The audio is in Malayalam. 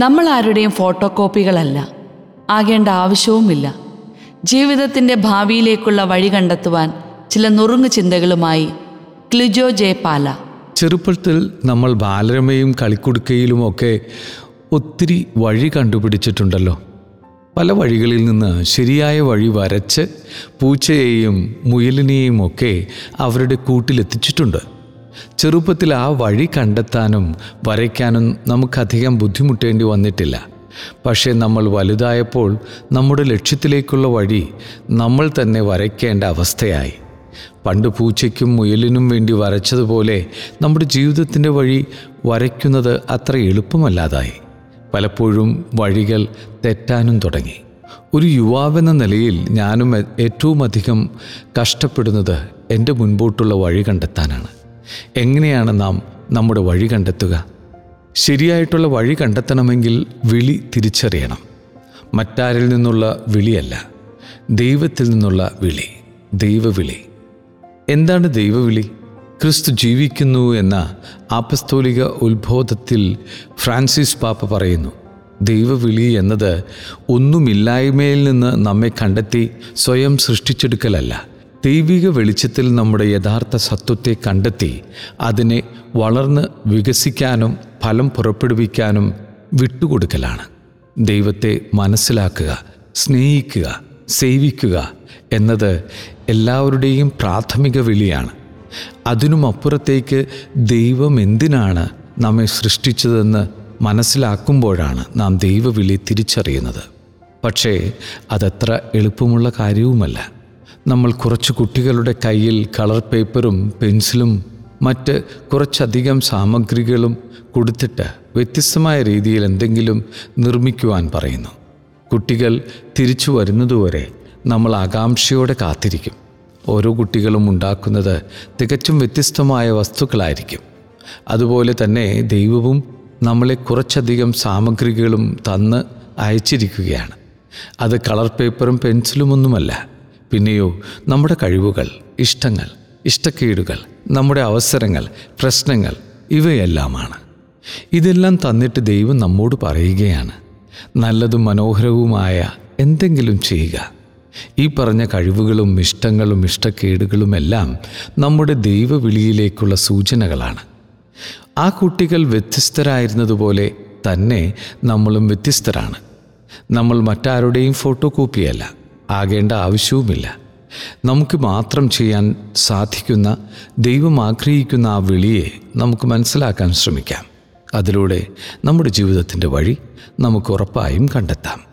നമ്മൾ ആരുടെയും ഫോട്ടോ കോപ്പികളല്ല ആകേണ്ട ആവശ്യവുമില്ല. ജീവിതത്തിന്റെ ഭാവിയിലേക്കുള്ള വഴി കണ്ടെത്തുവാൻ ചില നുറുങ്ങു ചിന്തകളുമായി ക്ലിജോ ജെ പാല. ചെറുപ്പത്തിൽ നമ്മൾ ബാലരമയും കളിക്കുടുക്കയിലുമൊക്കെ ഒത്തിരി വഴി കണ്ടുപിടിച്ചിട്ടുണ്ടല്ലോ. പല വഴികളിൽ നിന്ന് ശരിയായ വഴി വരച്ച് പൂച്ചയെയും മുയലിനെയും ഒക്കെ അവരുടെ കൂട്ടിലെത്തിച്ചിട്ടുണ്ട്. ചെറുപ്പത്തിൽ ആ വഴി കണ്ടെത്താനും വരയ്ക്കാനും നമുക്കധികം ബുദ്ധിമുട്ടേണ്ടി വന്നിട്ടില്ല. പക്ഷേ നമ്മൾ വലുതായപ്പോൾ നമ്മുടെ ലക്ഷ്യത്തിലേക്കുള്ള വഴി നമ്മൾ തന്നെ വരയ്ക്കേണ്ട അവസ്ഥയായി. പണ്ട് പൂച്ചയ്ക്കും മുയലിനും വേണ്ടി വരച്ചതുപോലെ നമ്മുടെ ജീവിതത്തിന്റെ വഴി വരയ്ക്കുന്നത് അത്ര എളുപ്പമല്ലാതായി. പലപ്പോഴും വഴികൾ തെറ്റാനും തുടങ്ങി. ഒരു യുവാവെന്ന നിലയിൽ ഞാനും ഏറ്റവും അധികം കഷ്ടപ്പെടുന്നത് എന്റെ മുൻപോട്ടുള്ള വഴി കണ്ടെത്താനാണ്. എങ്ങനെയാണ് നാം നമ്മുടെ വഴി കണ്ടെത്തുക? ശരിയായിട്ടുള്ള വഴി കണ്ടെത്തണമെങ്കിൽ വിളി തിരിച്ചറിയണം. മറ്റാരിൽ നിന്നുള്ള വിളിയല്ല ദൈവത്തിൽ നിന്നുള്ള വിളി ദൈവവിളി. എന്താണ് ദൈവവിളി? ക്രിസ്തു ജീവിക്കുന്നു എന്ന ആപസ്തോലിക ഉത്ബോധത്തിൽ ഫ്രാൻസിസ് പാപ്പ പറയുന്നു ദൈവവിളി എന്നത് ഒന്നുമില്ലായ്മയിൽ നിന്ന് നമ്മെ കണ്ടെത്തി സ്വയം സൃഷ്ടിച്ചെടുക്കലല്ല ദൈവിക വെളിച്ചത്തിൽ നമ്മുടെ യഥാർത്ഥ സത്വത്തെ കണ്ടെത്തി അതിനെ വളർന്ന് വികസിക്കാനും ഫലം പുറപ്പെടുവിക്കാനും വിട്ടുകൊടുക്കലാണ്. ദൈവത്തെ മനസ്സിലാക്കുക സ്നേഹിക്കുക സേവിക്കുക എന്നത് എല്ലാവരുടെയും പ്രാഥമിക വിളിയാണ്. അതിനും അപ്പുറത്തേക്ക് ദൈവം എന്തിനാണ് നമ്മെ സൃഷ്ടിച്ചതെന്ന് മനസ്സിലാക്കുമ്പോഴാണ് നാം ദൈവവിളി തിരിച്ചറിയുന്നത്. പക്ഷേ അതത്ര എളുപ്പമുള്ള കാര്യവുമല്ല. നമ്മൾ കുറച്ച് കുട്ടികളുടെ കയ്യിൽ കളർ പേപ്പറും പെൻസിലും മറ്റ് കുറച്ചധികം സാമഗ്രികളും കൊടുത്തിട്ട് വ്യത്യസ്തമായ രീതിയിൽ എന്തെങ്കിലും നിർമ്മിക്കുവാൻ പറയുന്നു. കുട്ടികൾ തിരിച്ചു വരുന്നതുവരെ നമ്മൾ ആകാംക്ഷയോടെ കാത്തിരിക്കും. ഓരോ കുട്ടികളും ഉണ്ടാക്കുന്നത് തികച്ചും വ്യത്യസ്തമായ വസ്തുക്കളായിരിക്കും. അതുപോലെ തന്നെ ദൈവവും നമ്മളെ കുറച്ചധികം സാമഗ്രികളും തന്ന് അയച്ചിരിക്കുകയാണ്. അത് കളർ പേപ്പറും പെൻസിലുമൊന്നുമല്ല. പിന്നെയോ നമ്മുടെ കഴിവുകൾ ഇഷ്ടങ്ങൾ ഇഷ്ടക്കേടുകൾ നമ്മുടെ അവസരങ്ങൾ പ്രശ്നങ്ങൾ ഇവയെല്ലാമാണ്. ഇതെല്ലാം തന്നിട്ട് ദൈവം നമ്മോട് പറയുകയാണ് നല്ലതും മനോഹരവുമായ എന്തെങ്കിലും ചെയ്യുക. ഈ പറഞ്ഞ കഴിവുകളും ഇഷ്ടങ്ങളും ഇഷ്ടക്കേടുകളുമെല്ലാം നമ്മുടെ ദൈവവിളിയിലേക്കുള്ള സൂചനകളാണ്. ആ കുട്ടികൾ വ്യത്യസ്തരായിരുന്നതുപോലെ തന്നെ നമ്മളും വ്യത്യസ്തരാണ്. നമ്മൾ മറ്റാരുടെയും ഫോട്ടോ കോപ്പിയല്ല ആകേണ്ട ആവശ്യവുമില്ല. നമുക്ക് മാത്രം ചെയ്യാൻ സാധിക്കുന്ന ദൈവം ആഗ്രഹിക്കുന്ന ആ വിളിയെ നമുക്ക് മനസ്സിലാക്കാൻ ശ്രമിക്കാം. അതിലൂടെ നമ്മുടെ ജീവിതത്തിന്റെ വഴി നമുക്ക് ഉറപ്പായും കണ്ടെത്താം.